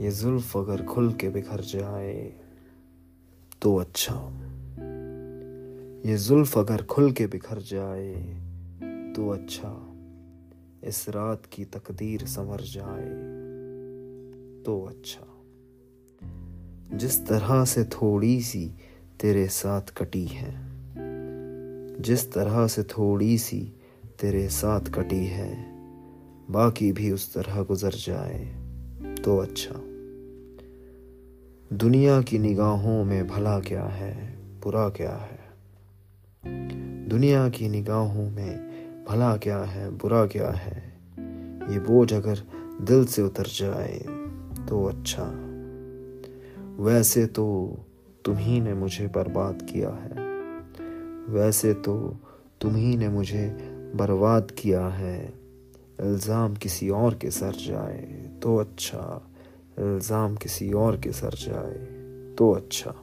ये जुल्फ अगर खुल के बिखर जाए तो अच्छा। ये जुल्फ अगर खुल के बिखर जाए तो अच्छा। इस रात की तकदीर संवर जाए तो अच्छा। जिस तरह से थोड़ी सी तेरे साथ कटी है, जिस तरह से थोड़ी सी तेरे साथ कटी है, बाकी भी उस तरह गुजर जाए। तो अच्छा। दुनिया की निगाहों में भला क्या है, बुरा क्या है? दुनिया की निगाहों में भला क्या है, बुरा क्या है? ये बोझ अगर दिल से उतर जाए तो अच्छा। वैसे तो तुम्ही ने मुझे बर्बाद किया है। वैसे तो तुम्ही ने मुझे बर्बाद किया है। इल्ज़ाम किसी और के सर जाए तो अच्छा। इल्ज़ाम किसी और के सर जाए तो अच्छा।